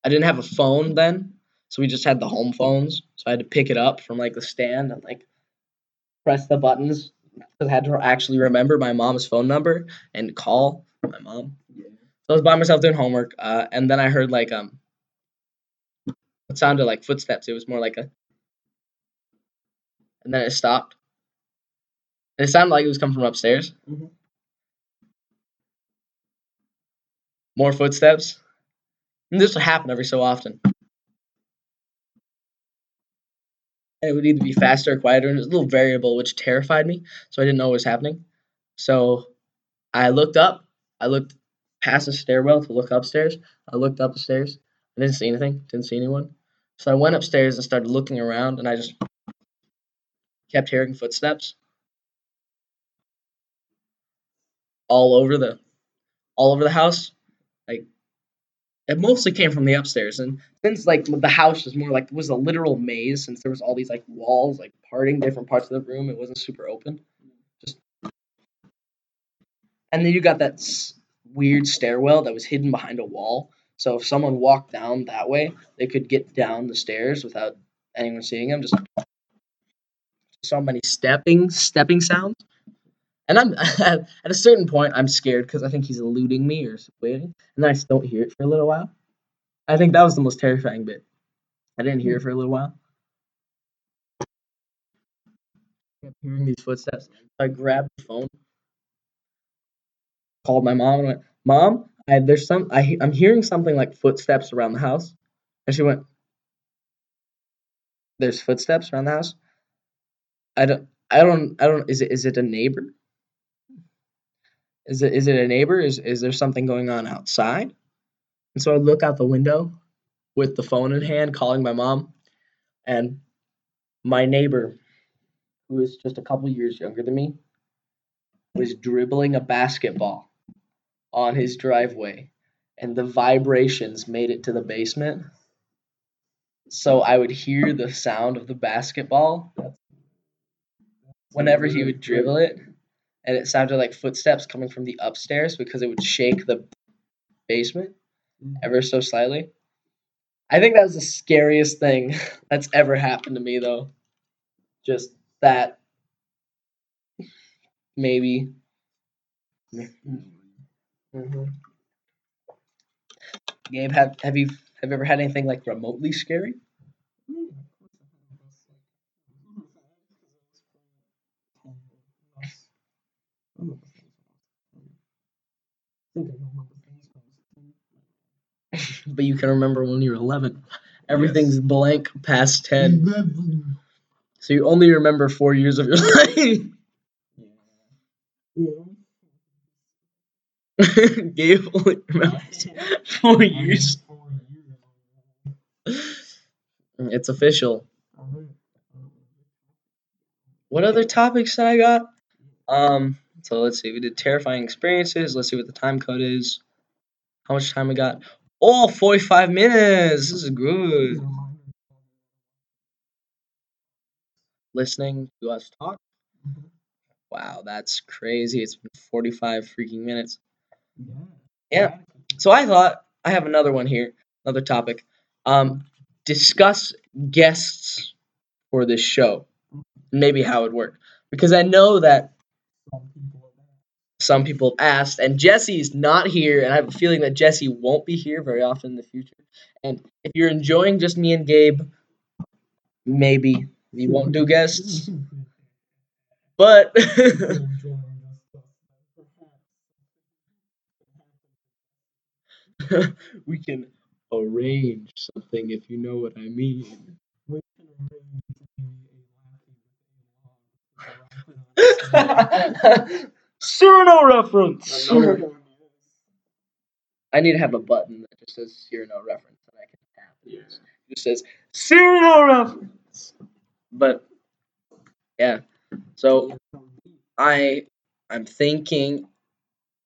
I didn't have a phone then, so we just had the home phones. So I had to pick it up from like the stand and like press the buttons because I had to actually remember my mom's phone number and call my mom. Yeah. So I was by myself doing homework, uh, and then I heard like um, it sounded like footsteps. It was more like a, and then it stopped. And it sounded like it was coming from upstairs. Mhm. More footsteps. And this would happen every so often. And it would either be faster or quieter, and it was a little variable, which terrified me. So I didn't know what was happening. So I looked up. I looked past the stairwell to look upstairs. I looked up the stairs. I didn't see anything. Didn't see anyone. So I went upstairs and started looking around, and I just kept hearing footsteps all over the all over the house. Like it mostly came from the upstairs, and since like the house was more like was a literal maze, since there was all these like walls like parting different parts of the room, it wasn't super open. Just and then you got that weird stairwell that was hidden behind a wall. So if someone walked down that way, they could get down the stairs without anyone seeing them. Just so many stepping stepping sounds. And I'm at a certain point, I'm scared because I think he's eluding me or waiting, and then I just don't hear it for a little while. I think that was the most terrifying bit. I didn't hear it hmm. for a little while. I kept hearing these footsteps. I grabbed the phone, called my mom, and went, "Mom, I, there's some. I, I'm hearing something like footsteps around the house." And she went, "There's footsteps around the house." I don't. I don't. I don't. Is it? Is it a neighbor? Is it? Is it a neighbor? Is Is there something going on outside? And so I look out the window with the phone in hand, calling my mom, and my neighbor, who is just a couple years younger than me, was dribbling a basketball on his driveway, and the vibrations made it to the basement. So I would hear the sound of the basketball whenever he would dribble it, and it sounded like footsteps coming from the upstairs because it would shake the basement ever so slightly. I think that was the scariest thing that's ever happened to me, though. Just that. Maybe. hmm Gabe, have have you have you ever had anything like remotely scary? but you can remember when you were 11. Everything's blank past 10. So you only remember four years of your life. Gabe only remembers four years. It's official. What other topics that I got? Um, so let's see. We did terrifying experiences. Let's see what the time code is. How much time we got? Oh, 45 minutes. This is good. Listening to us talk. Wow, that's crazy. It's been 45 freaking minutes. Yeah. So I thought I have another one here, another topic. Um, discuss guests for this show, maybe how it would work, because I know that some people have asked, and Jesse's not here, and I have a feeling that Jesse won't be here very often in the future. And if you're enjoying just me and Gabe, maybe we won't do guests, but we can arrange something if you know what I mean. Cyrano reference. I need to have a button that just says serial reference that I can tap. Yeah. It just says serial reference. But yeah, so I I'm thinking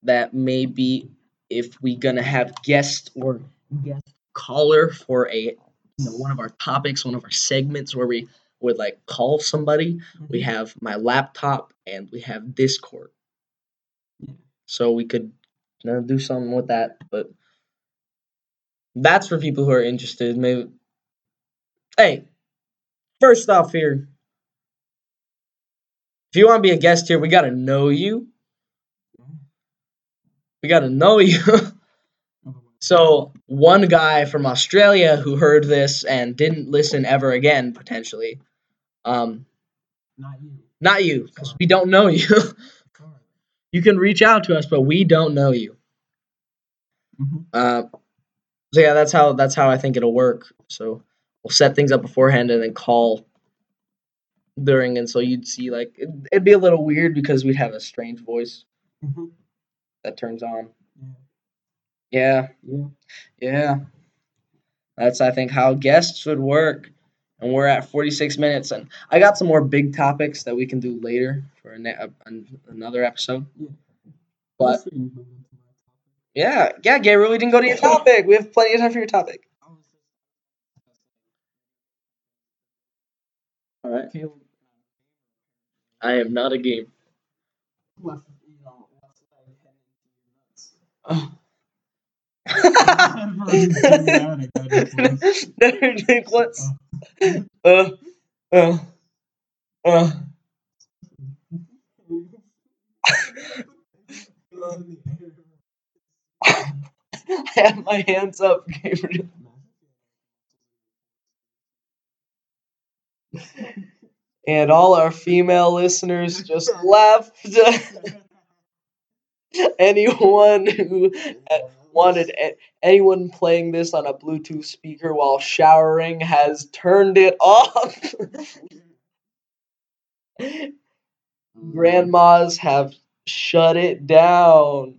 that maybe if we're gonna have guest or guest caller for a you know one of our topics, one of our segments where we would like call somebody, we Mm-hmm. have my laptop and we have Discord. So we could you know, do something with that, but that's for people who are interested. Maybe. Hey, first off, here, if you want to be a guest here, we gotta know you. We gotta know you. so one guy from Australia who heard this and didn't listen ever again, potentially. Um, Not you. not you, because we don't know you. You can reach out to us, but we don't know you. Mhm. Uh, so yeah, that's how that's how I think it'll work. So we'll set things up beforehand and then call during, and so you'd see like it, it'd be a little weird because we'd have a strange voice Mhm. that turns on. Yeah. Yeah, Yeah. yeah. That's I think how guests would work. And we're at 46 minutes, and I got some more big topics that we can do later for a ne- a- an- another episode. Yeah. But Before you move into my topic, yeah, yeah, Gabriel, we didn't go to your topic. We have plenty of time for your topic. I was just All right. I am not a game. Left, you know, left leg heading into your nuts. Never drink once. Uh, uh, uh. I have my hands up, Gabriel. And all our female listeners just left. anyone who wanted a- anyone playing this on a Bluetooth speaker while showering has turned it off. Mm. Grandmas have shut it down.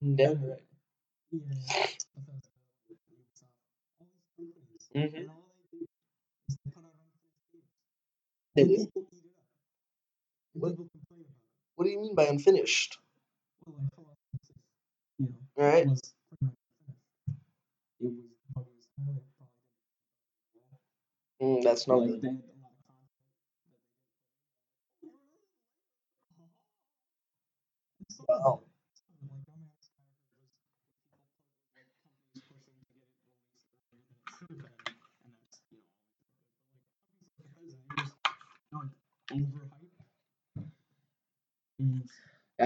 Never. Mhm. They do? What? What do you mean by unfinished? Alright. Mm, that's not good. Yeah,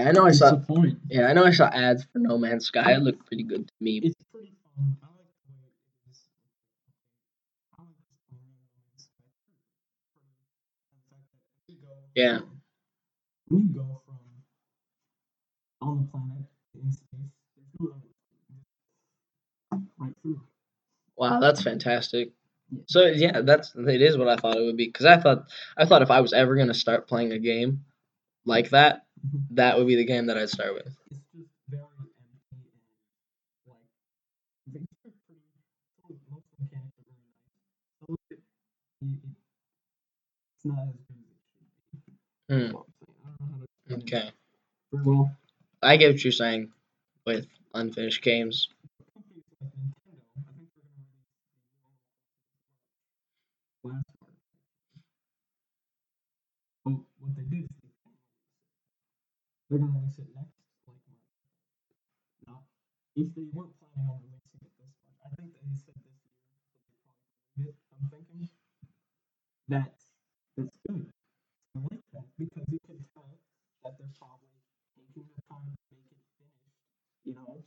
I know I saw. Yeah, I know I saw ads for No Man's Sky. It looked pretty good to me. It's pretty fun. I like the way it is. Yeah. On the planet in space, there's no other right through. Wow, that's fantastic. Yeah. So yeah, that's it is what I thought it would be. Cause I thought I thought if I was ever gonna start playing a game like that, Mhm. that would be the game that I'd start with. It's just very empty and like they are pretty. Some of, most mechanics are very nice. Some of it, you, it it's not as good as it should be. Hmm. That's what I'm saying. I don't know how to explain it Okay, very well. I get what you're saying with unfinished games. they're gonna release it. Next like if they weren't planning on releasing it this. I think they said this year. I'm thinking that's that's good. I like that because you can tell that they're probably taking the time to make it finished. You know,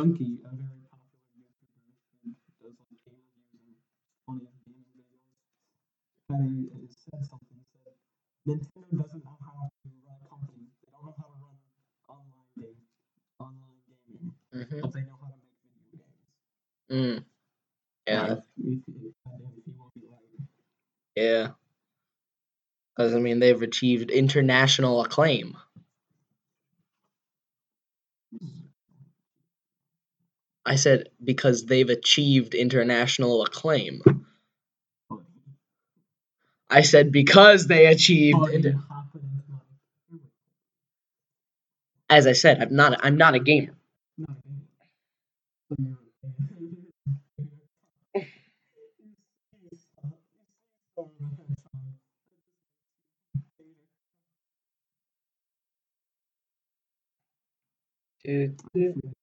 Donkey, a very popular YouTuber who does like game reviews and funny gaming videos, a, a said something said Nintendo doesn't know how to run a company. They don't know how to run online game, online gaming, hmm but they know how to make video games. Mm. Yeah, Like, if, if, if he won't be right. yeah. Because I mean, they've achieved international acclaim. I said because they've achieved international acclaim. I said because they achieved. inter- happened into my favorite. As I said, I'm not. I'm not a gamer. Not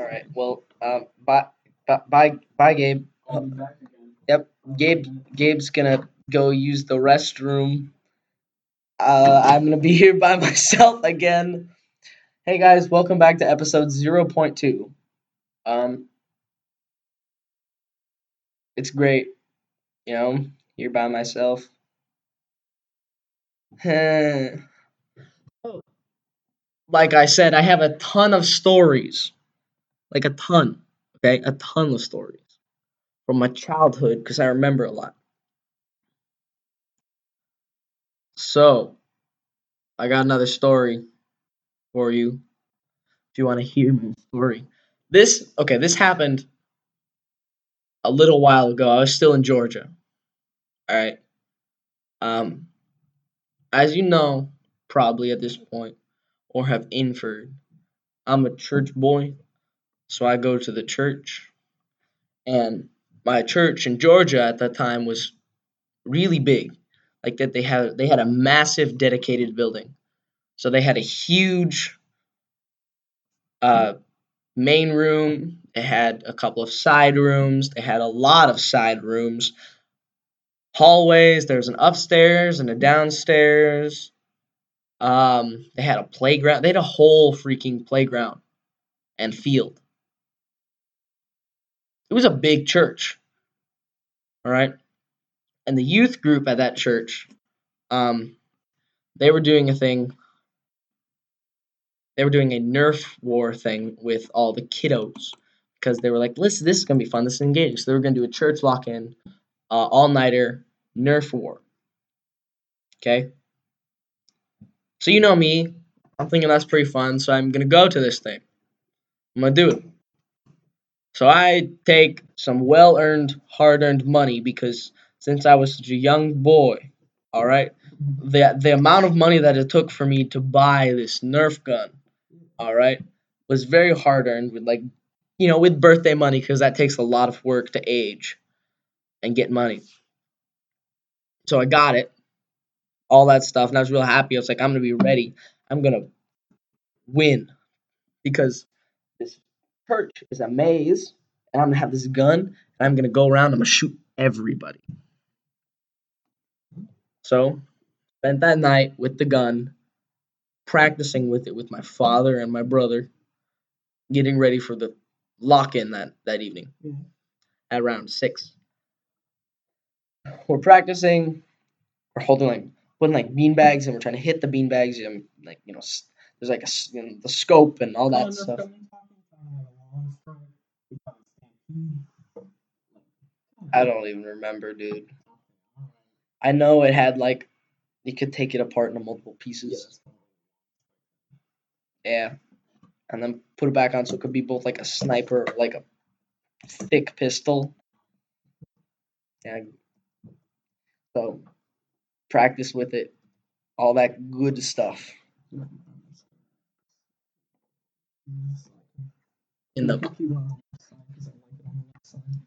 All right. Well, um, bye, bye, bye, bye, Gabe. I'll be back again. Yep, Gabe. Gabe's gonna go use the restroom. Uh, I'm gonna be here by myself again. Hey guys, welcome back to episode 0.2. Um, it's great, you know, here by myself. like I said, I have a ton of stories, like a ton. Okay, a ton of stories from my childhood because I remember a lot. So, I got another story for you. If you want to hear my story, this okay, this happened a little while ago. I was still in Georgia. All right. Um, as you know, probably at this point, or have inferred, I'm a church boy, so I go to the church, and my church in Georgia at that time was really big. Like that they had they had a massive dedicated building. So they had a huge uh main room, they had a couple of side rooms, they had a lot of side rooms, hallways, there was an upstairs and a downstairs. Um they had a playground, they had a whole freaking playground and field. It was a big church. All right. And the youth group at that church, um, they were doing a thing. They were doing a Nerf war thing with all the kiddos because they were like, "Listen, this is gonna be fun. This is engaging." So they were gonna do a church lock-in, uh, all-nighter Nerf war. Okay. So you know me, I'm thinking that's pretty fun. So I'm gonna go to this thing. I'm gonna do it. So I take some well-earned, hard-earned money because since I was such a young boy, all right, mm-hmm. the the amount of money that it took for me to buy this Nerf gun, all right, was very hard-earned with like, you know, with birthday money because that takes a lot of work to age and get money. So I got it, all that stuff, and I was real happy. I was like, I'm gonna be ready. I'm gonna win because church is a maze, and I'm gonna have this gun, and I'm gonna go around. I'm gonna shoot everybody. So, spent that night with the gun, practicing with it with my father and my brother, getting ready for the lock-in that that evening Yeah. at around six. We're practicing. We're holding like putting like bean bags, and we're trying to hit the bean bags. And like you know, there's like a you know, the scope and all that Oh, stuff you're talking about, like a long strike. We call it stampede. I don't even remember, dude. I know it had like you could take it apart into multiple pieces. that's. Yeah. And then put it back on so it could be both like a sniper like a thick pistol. Yeah. So practice with it. All that good stuff. In the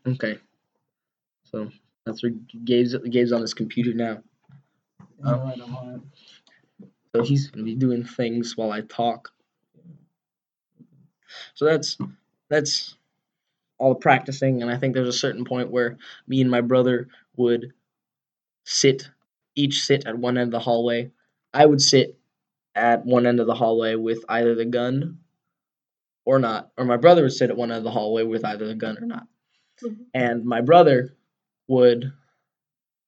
Okay. So that's where Gabe's Gabe's on his computer now. Alright, I'm on it. So he's gonna be doing things while I talk. So that's that's all the practicing, and I think there's a certain point where me and my brother would sit, each sit at one end of the hallway. I would sit at one end of the hallway with either the gun or not, or my brother would sit at one end of the hallway with either the gun or not. Mhm. And my brother would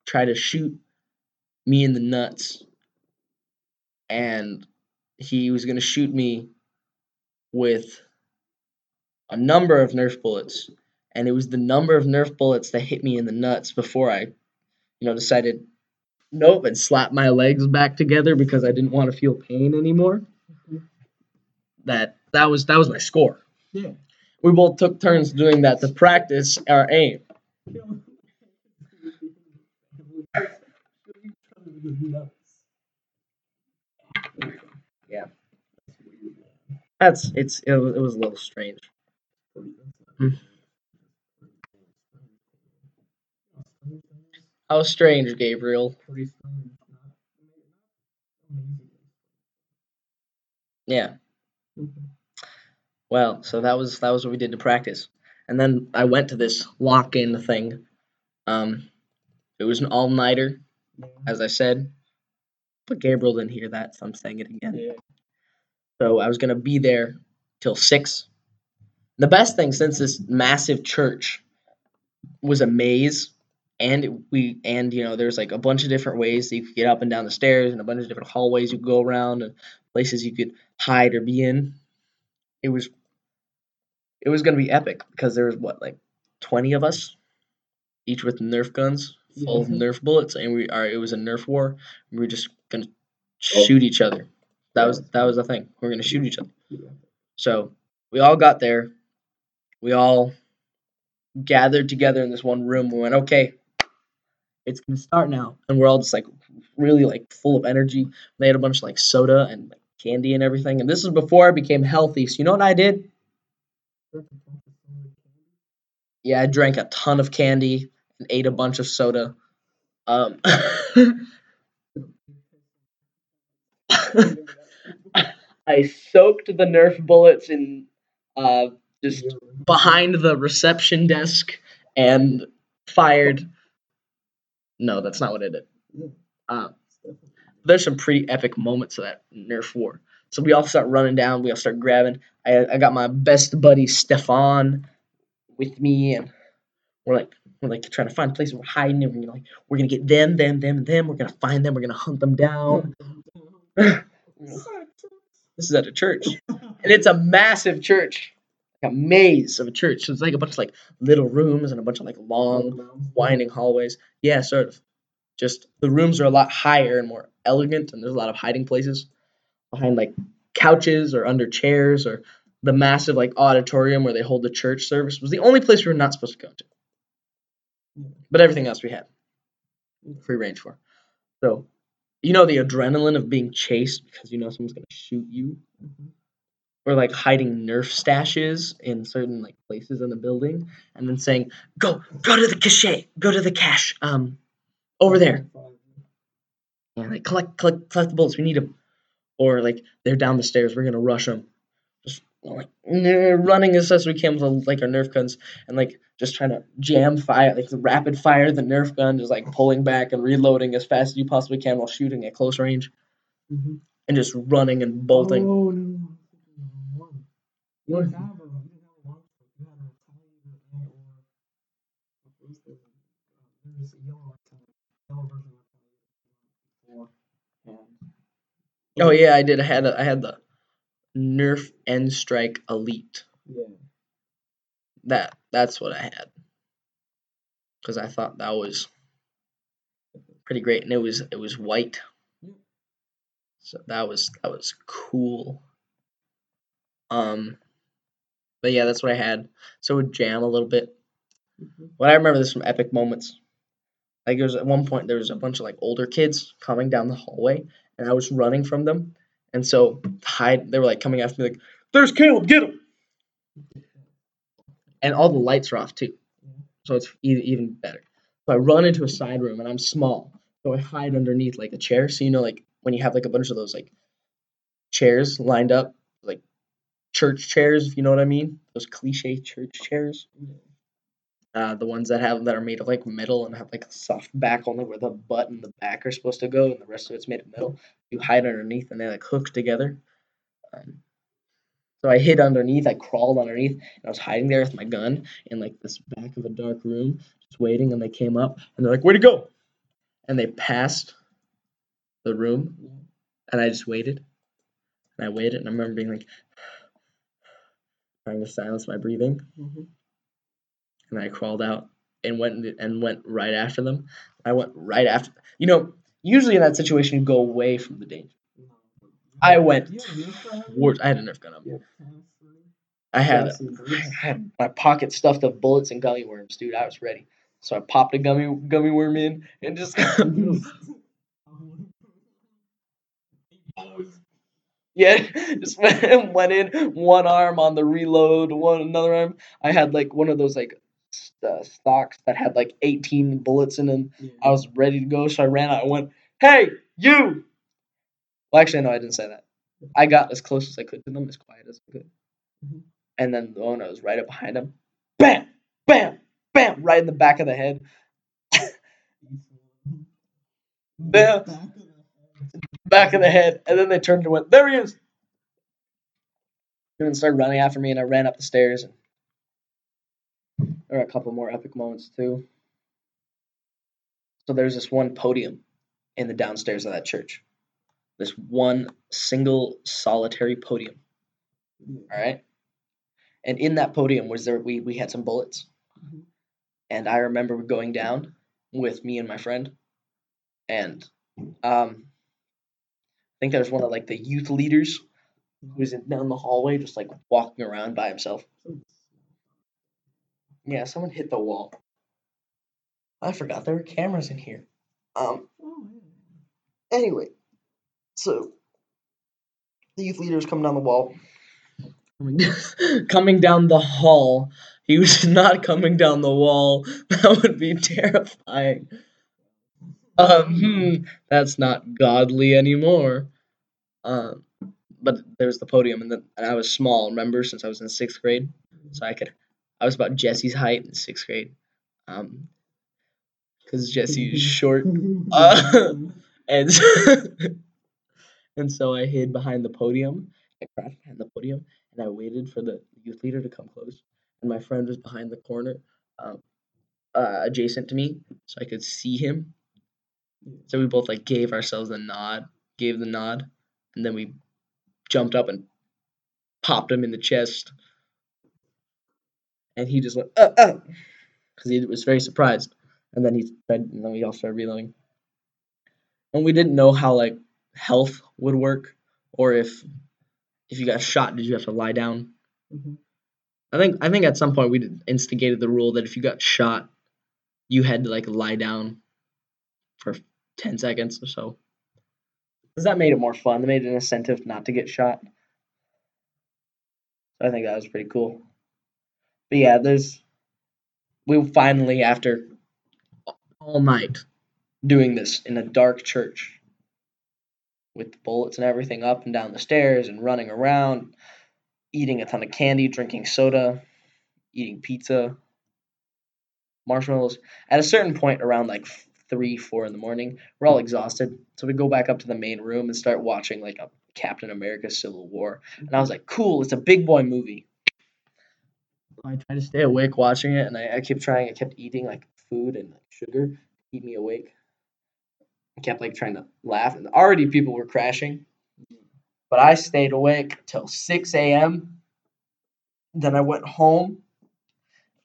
try to shoot me in the nuts, and he was gonna shoot me with a number of Nerf bullets, and it was the number of Nerf bullets that hit me in the nuts before I, you know, decided nope and slapped my legs back together because I didn't want to feel pain anymore. Mhm. That that was that was my score. Yeah. We both took turns doing that to practice our aim. Yeah. That's it's it was, it was a little strange. How strange, Gabriel. Yeah. Well, so that was that was what we did to practice, and then I went to this lock-in thing. Um, it was an all-nighter, Yeah. as I said, but Gabriel didn't hear that, so I'm saying it again. Yeah. So I was gonna be there till six. The best thing since this massive church was a maze, and we and you know there's like a bunch of different ways that you could get up and down the stairs, and a bunch of different hallways you could go around, and places you could hide or be in. It was it was gonna be epic because there was what like twenty of us, each with Nerf guns full of Yeah. Nerf bullets, and we are it was a Nerf war. We were just gonna shoot each other. That was that was the thing. We are gonna shoot each other. So we all got there. We all gathered together in this one room. We went, okay, it's gonna start now, and we're all just like really like full of energy. They had a bunch of like soda and like, candy and everything. And this is before I became healthy. So you know what I did? Yeah, I drank a ton of candy and ate a bunch of soda. Um, I soaked the Nerf bullets in uh, just behind the reception desk and fired. No, that's not what I did. Uh, there's some pretty epic moments of that Nerf war. So we all start running down. We all start grabbing. I, I got my best buddy Stefan with me, and we're like we're like trying to find a places we're hiding, and we're like we're gonna get them, them, them, them. We're gonna find them. We're gonna hunt them down. this is at a church, and it's a massive church, like a maze of a church. So it's like a bunch of like little rooms and a bunch of like long winding hallways. Yeah, sort of. Just the rooms are a lot higher and more elegant, and there's a lot of hiding places behind like couches or under chairs or the massive like auditorium where they hold the church service was the only place we were not supposed to go to. But everything else we had free range for. So, you know the adrenaline of being chased because you know someone's gonna shoot you, or like hiding Nerf stashes in certain like places in the building, and then saying, "Go, go to the cache, go to the cache, um, over there." Yeah, like collect, collect, collect the bullets. We need them. Or like they're down the stairs. We're gonna rush them. Like running as fast as we can with like our Nerf guns and like just trying to jam fire, like the rapid fire the Nerf gun, just like pulling back and reloading as fast as you possibly can while shooting at close range Mhm. and just running and bolting. Oh no! What? didn't have a you didn't have a long scope. You had a Italian and or what was the there was a yellow Italian, yellow version of Italian before, and Oh yeah, I did. I had a, I had the Nerf N Strike Elite. yeah, That that's what I had because I thought that was pretty great, and it was it was white, so that was that was cool. Um, but yeah, that's what I had. So it would jam a little bit. Mhm. What I remember, there's some epic moments. Like there was at one point there was a bunch of like older kids coming down the hallway, and I was running from them, and so hide. They were like coming after me like, "There's Caleb, get him!" And all the lights are off too, so it's even better. So I run into a side room, and I'm small, so I hide underneath like a chair. So you know, like when you have like a bunch of those like chairs lined up, like church chairs, if you know what I mean, those cliche church chairs uh, the ones that have that are made of like metal and have like a soft back only where the butt and the back are supposed to go, and the rest of it's made of metal. You hide underneath, and they like hook together. Um, so I hid underneath. I crawled underneath, and I was hiding there with my gun in like this back of a dark room, just waiting. And they came up, and they're like, "Where'd he go?" And they passed the room, and I just waited, and I waited, and I remember being like, trying to silence my breathing Mhm. And I crawled out and went and went right after them. I went right after. You know, usually in that situation, you go away from the danger. No, but you I went you had a Nerf gun, hadn't you? Towards, I had a Nerf gun on me. You had Pass through? I had I had my pocket stuffed of bullets and gummy worms, dude. I was ready. So I popped a gummy gummy worm in and just yeah, just went, went in one arm on the reload, one another arm. I had like one of those like uh, stocks that had like 18 bullets in them. Yeah. I was ready to go, so I ran out and went, "Hey, you!" Well, actually, no, I didn't say that. I got as close as I could to them, as quiet as I could, Mhm. and then the one that was right up behind him, bam, bam, bam, right in the back of the head. Bam. back of the head, and then they turned and went, "There he is!" And then started running after me, and I ran up the stairs. And there were a couple more epic moments too. So there's this one podium in the downstairs of that church. This one single solitary podium. All right. And in that podium was there we we had some bullets. Mhm. And I remember going down with me and my friend. And um I think there was one of like the youth leaders who was in, down the hallway just like walking around by himself. Yeah, someone hit the wall. I forgot there were cameras in here. Um anyway, so the youth leader was coming down the wall. Coming, down the hall. He was not coming down the wall. That would be terrifying. Um, hmm, that's not godly anymore. Um, but there's the podium, and, then and I was small. Remember, since I was in sixth grade, so I could. I was about Jesse's height in sixth grade. Um, because Jesse is short, Uh, and and so I hid behind the podium. I crouched behind the podium, and I waited for the youth leader to come close. And my friend was behind the corner, um, uh, adjacent to me, so I could see him. So we both like gave ourselves a nod, gave the nod, and then we jumped up and popped him in the chest. And he just went, uh, uh, because he was very surprised. And then he tried, and then we all started reloading. And we didn't know how like health would work, or if if you got shot, did you have to lie down? Mhm. I think I think at some point we instigated the rule that if you got shot, you had to like lie down for ten seconds or so. Because that made it more fun. It made it an incentive not to get shot. So I think that was pretty cool. But yeah, there's we finally after all night doing this in a dark church with bullets and everything up and down the stairs and running around, eating a ton of candy, drinking soda, eating pizza, marshmallows. At a certain point, around like three, four in the morning, we're all exhausted. So we go back up to the main room and start watching like a Captain America Civil War. And I was like, cool, it's a big boy movie. I tried to stay awake watching it, and I, I kept trying. I kept eating like food and like, sugar to keep me awake. I kept like trying to laugh, and already people were crashing. But I stayed awake till 6 a.m. Then I went home,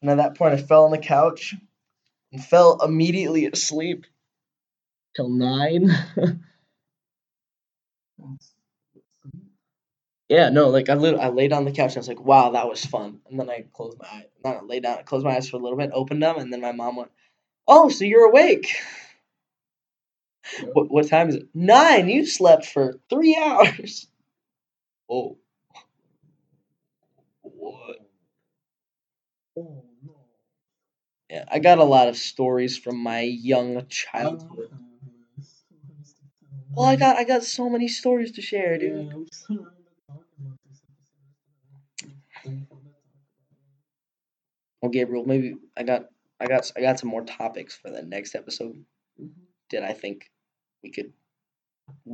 and at that point, I fell on the couch and fell immediately asleep till 9. Yeah, no, like I I laid on the couch and I was like, wow, that was fun. And then I closed my eyes. Not I laid down, I closed my eyes for a little bit, opened them, and then my mom went, oh, so you're awake. What, what time is it? Nine. You slept for three hours. Oh. What? Oh no. Yeah, I got a lot of stories from my young childhood. Well, I got I got so many stories to share, Yeah, dude. I'm sorry to talk about this episode. Thankful to talk about Well, Gabriel, maybe I got I got I got some more topics for the next episode. That I think we could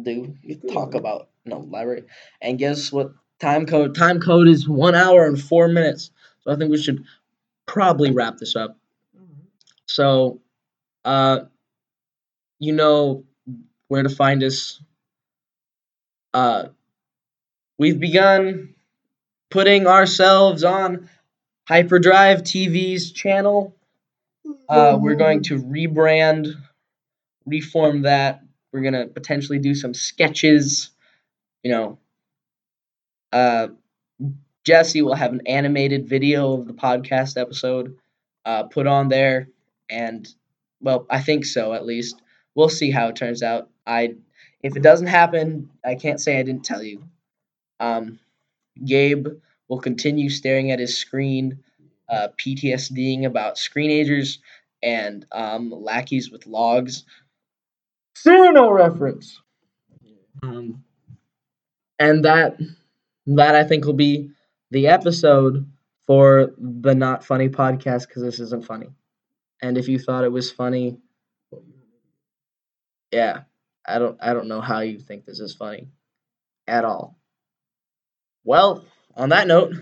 do. Could talk about no library. And guess what? Time code time code is one hour and four minutes. So I think we should probably wrap this up. Alright. So, uh, you know where to find us. Uh, we've begun putting ourselves on Hyperdrive TV's channel. Uh, we're going to rebrand, reform that. We're gonna potentially do some sketches. You know, uh, Jesse will have an animated video of the podcast episode uh, put on there, and well, I think so at least. We'll see how it turns out. I if it doesn't happen, I can't say I didn't tell you. Um, Gabe will continue staring at his screen, uh, PTSDing about screenagers and um, lackeys with logs. Cyrano reference. Um, and that that I think will be the episode for the not funny podcast because this isn't funny. And if you thought it was funny, yeah, I don't I don't know how you think this is funny at all. Well, on that note,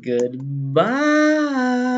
goodbye.